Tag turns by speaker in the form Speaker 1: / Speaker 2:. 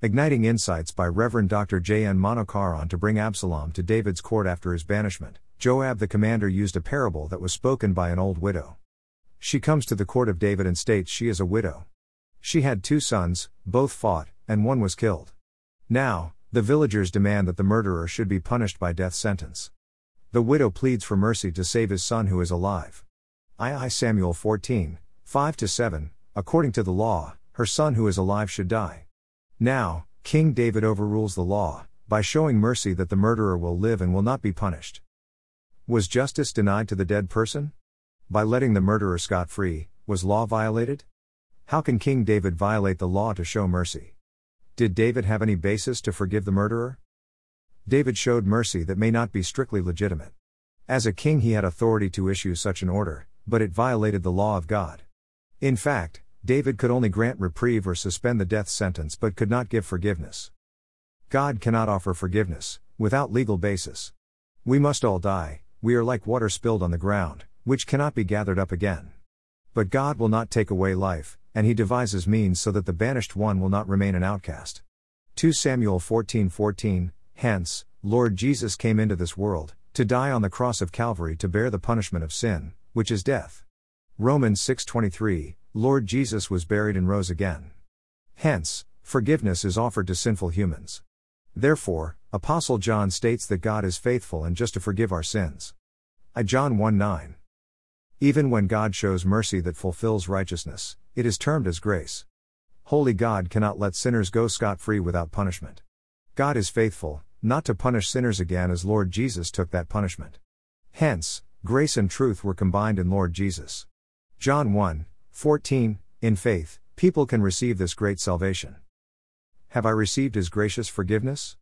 Speaker 1: Igniting Insights by Reverend Dr. J. N. Manokaran to bring Absalom to David's court after his banishment. Joab the commander used a parable that was spoken by an old widow. She comes to the court of David and states she is a widow. She had two sons, both fought, and one was killed. Now, the villagers demand that the murderer should be punished by death sentence. The widow pleads for mercy to save his son who is alive. II Samuel 14, 5 7, according to the law, her son who is alive should die. Now, King David overrules the law, by showing mercy that the murderer will live and will not be punished. Was justice denied to the dead person? By letting the murderer scot free, was law violated? How can King David violate the law to show mercy? Did David have any basis to forgive the murderer? David showed mercy that may not be strictly legitimate. As a king, he had authority to issue such an order, but it violated the law of God. In fact, David could only grant reprieve or suspend the death sentence but could not give forgiveness. God cannot offer forgiveness, without legal basis. We must all die, we are like water spilled on the ground, which cannot be gathered up again. But God will not take away life, and he devises means so that the banished one will not remain an outcast. 2 Samuel 14:14 14, Hence, Lord Jesus came into this world to die on the cross of Calvary to bear the punishment of sin, which is death. Romans 6:23 Lord Jesus was buried and rose again. Hence, forgiveness is offered to sinful humans. Therefore, Apostle John states that God is faithful and just to forgive our sins. I John 1 9. Even when God shows mercy that fulfills righteousness, it is termed as grace. Holy God cannot let sinners go scot free without punishment. God is faithful, not to punish sinners again as Lord Jesus took that punishment. Hence, grace and truth were combined in Lord Jesus. John 1 14. In faith, people can receive this great salvation. Have I received His gracious forgiveness?